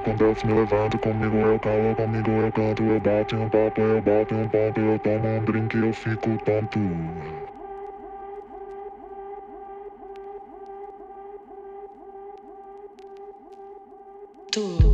com Deus me levanto, comigo eu calo, comigo eu canto, eu bato um papo, eu bato um papo, eu tomo um drink, e eu fico tonto. Tu.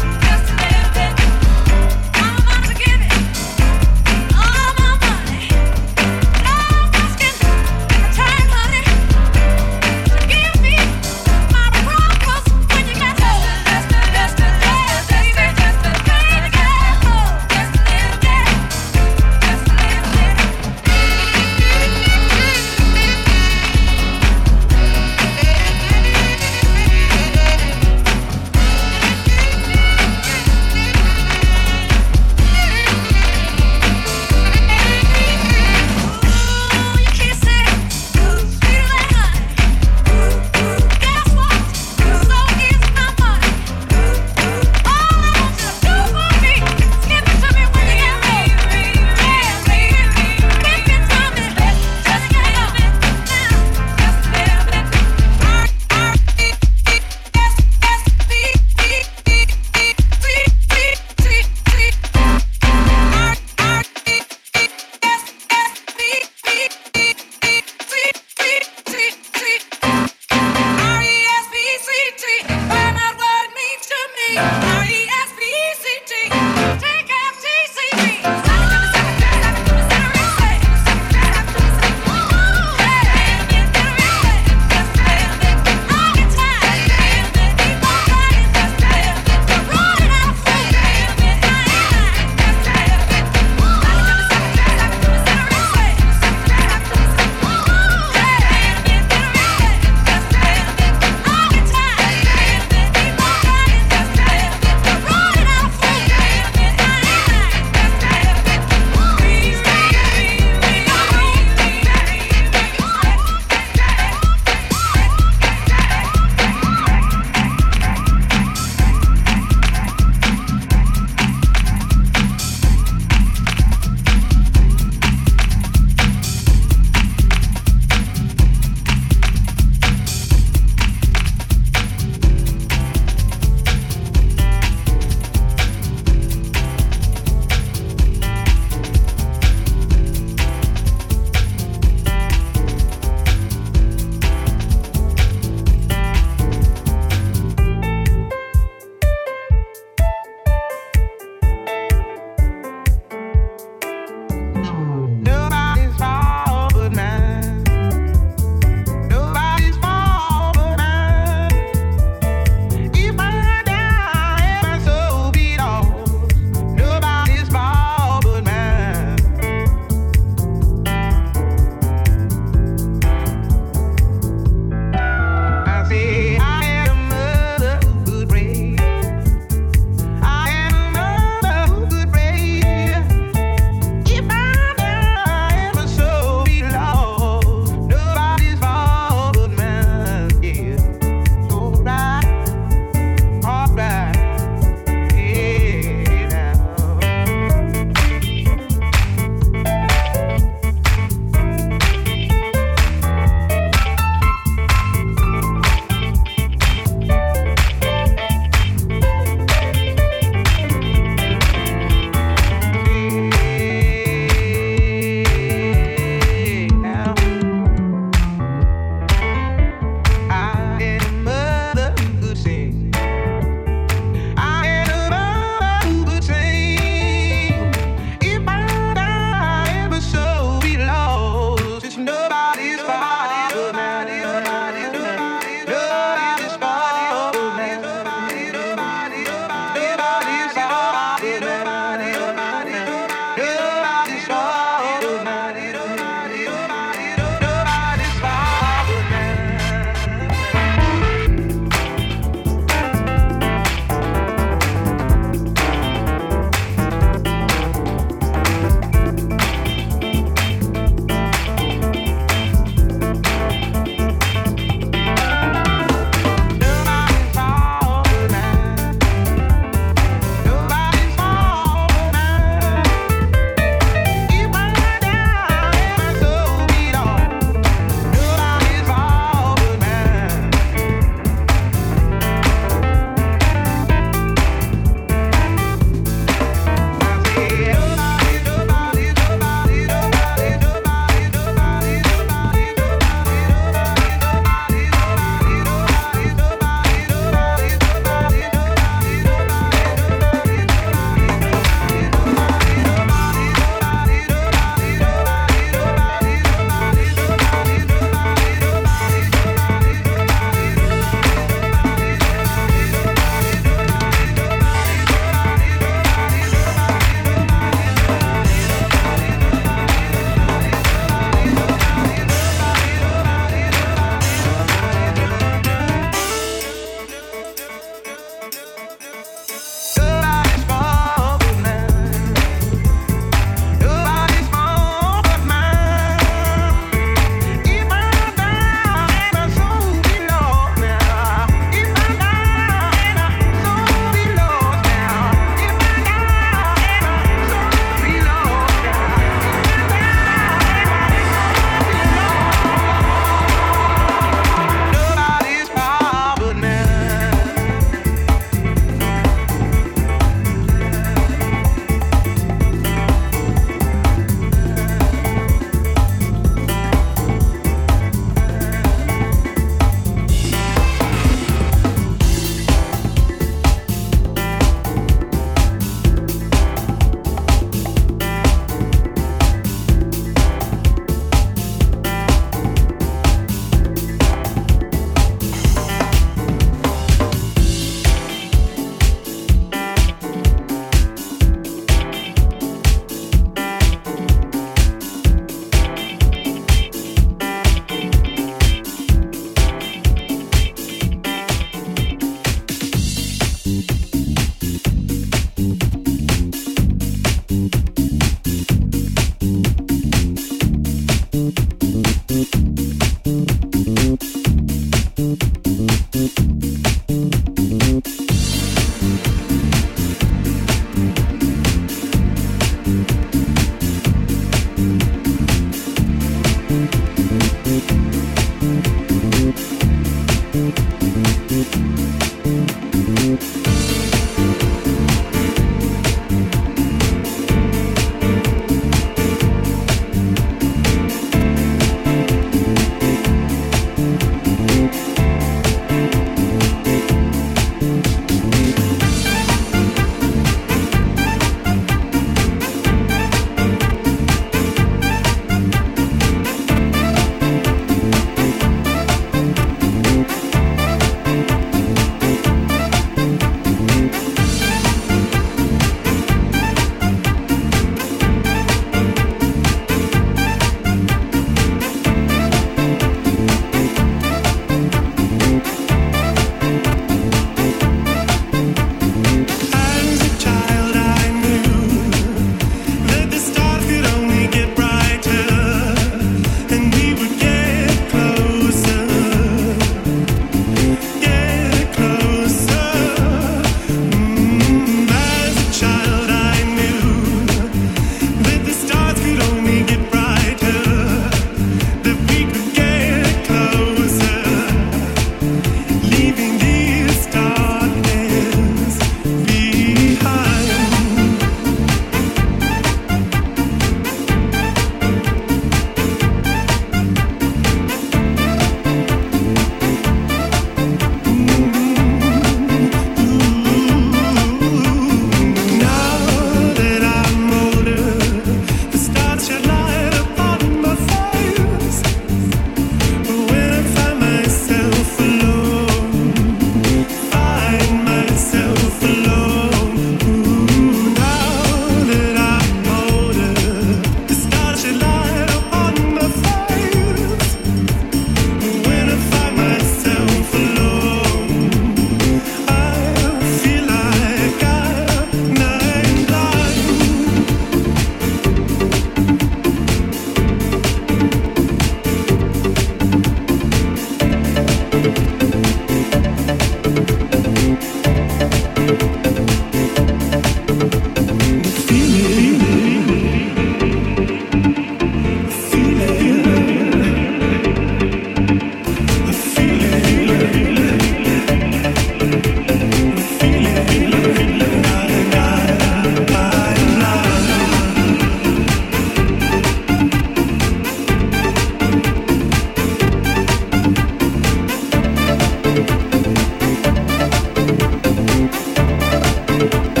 Bye.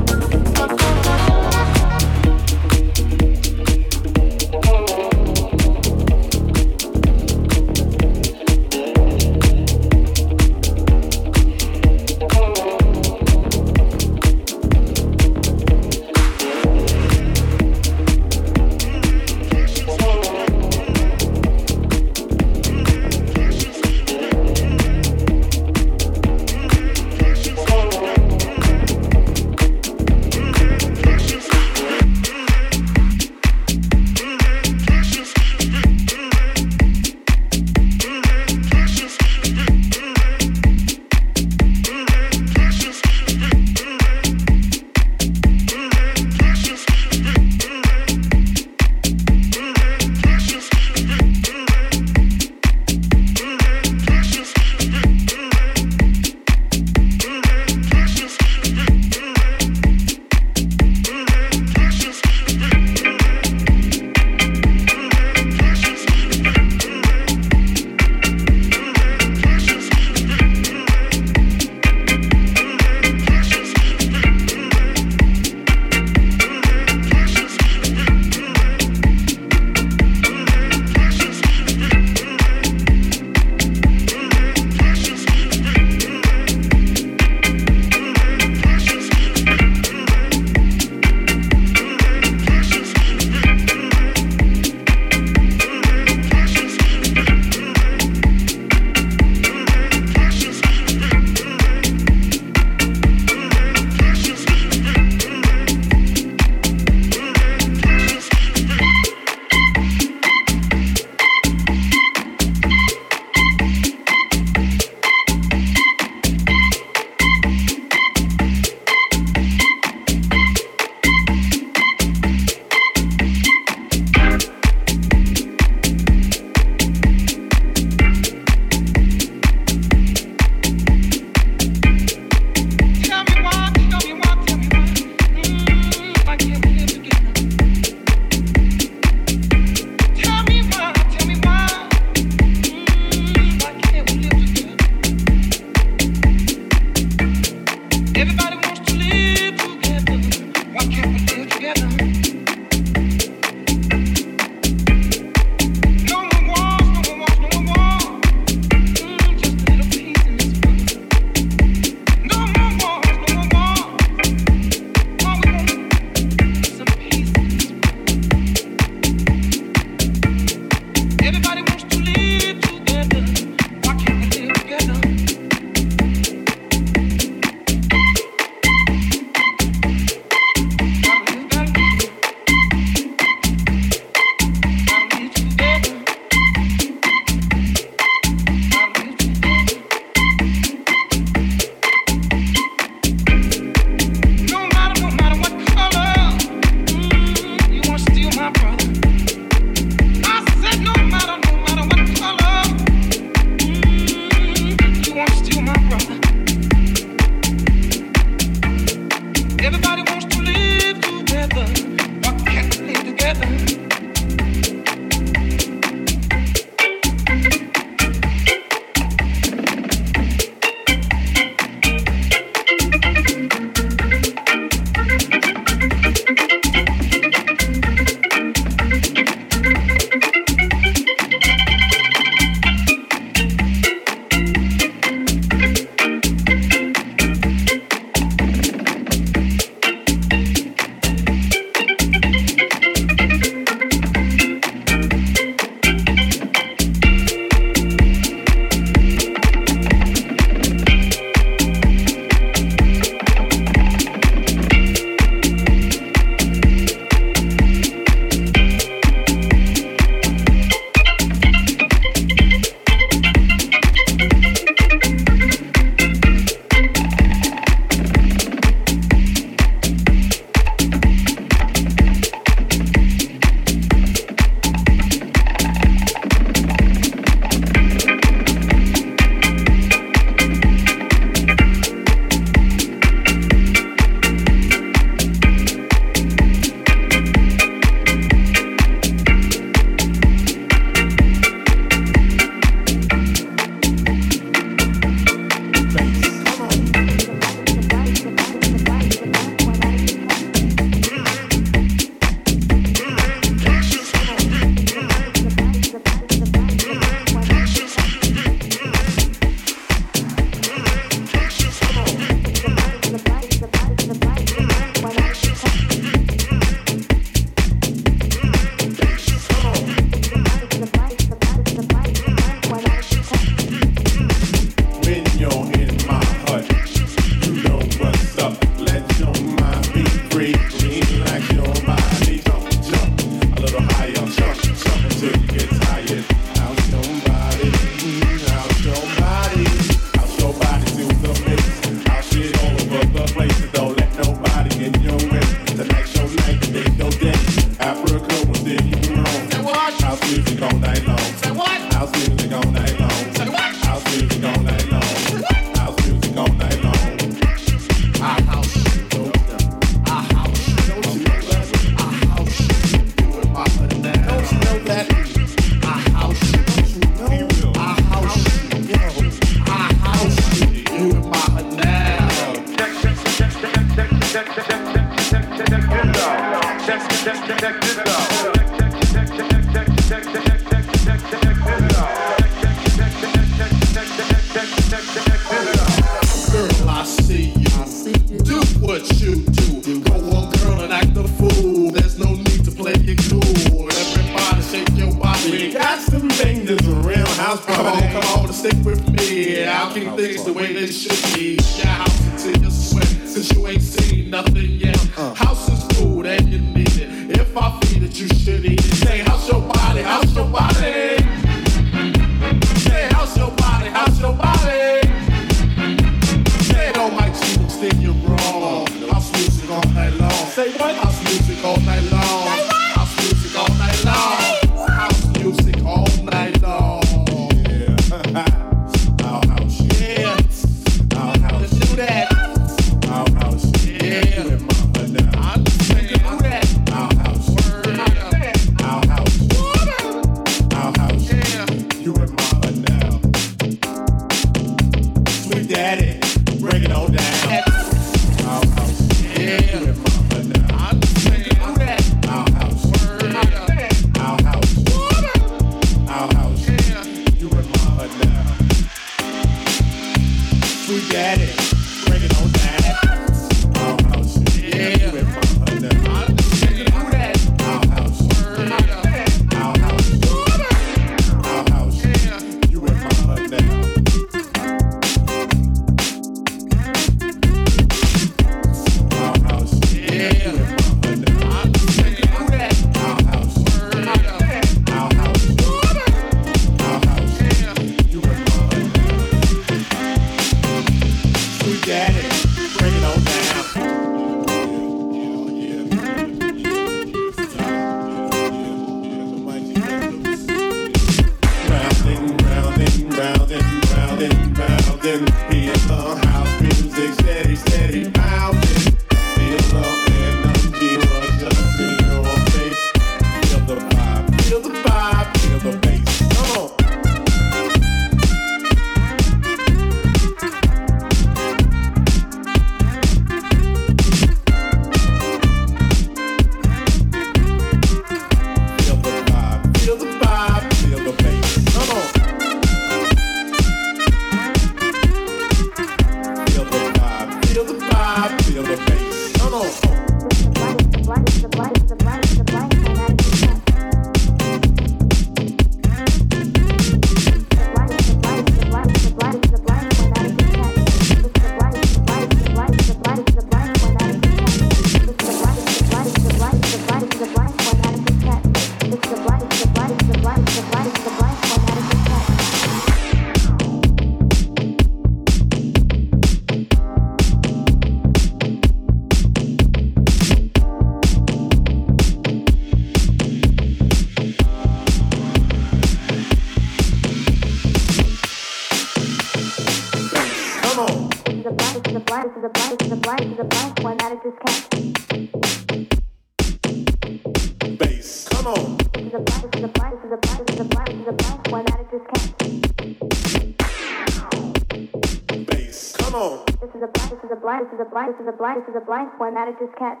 this is a blind, this is a blind formatted diskette.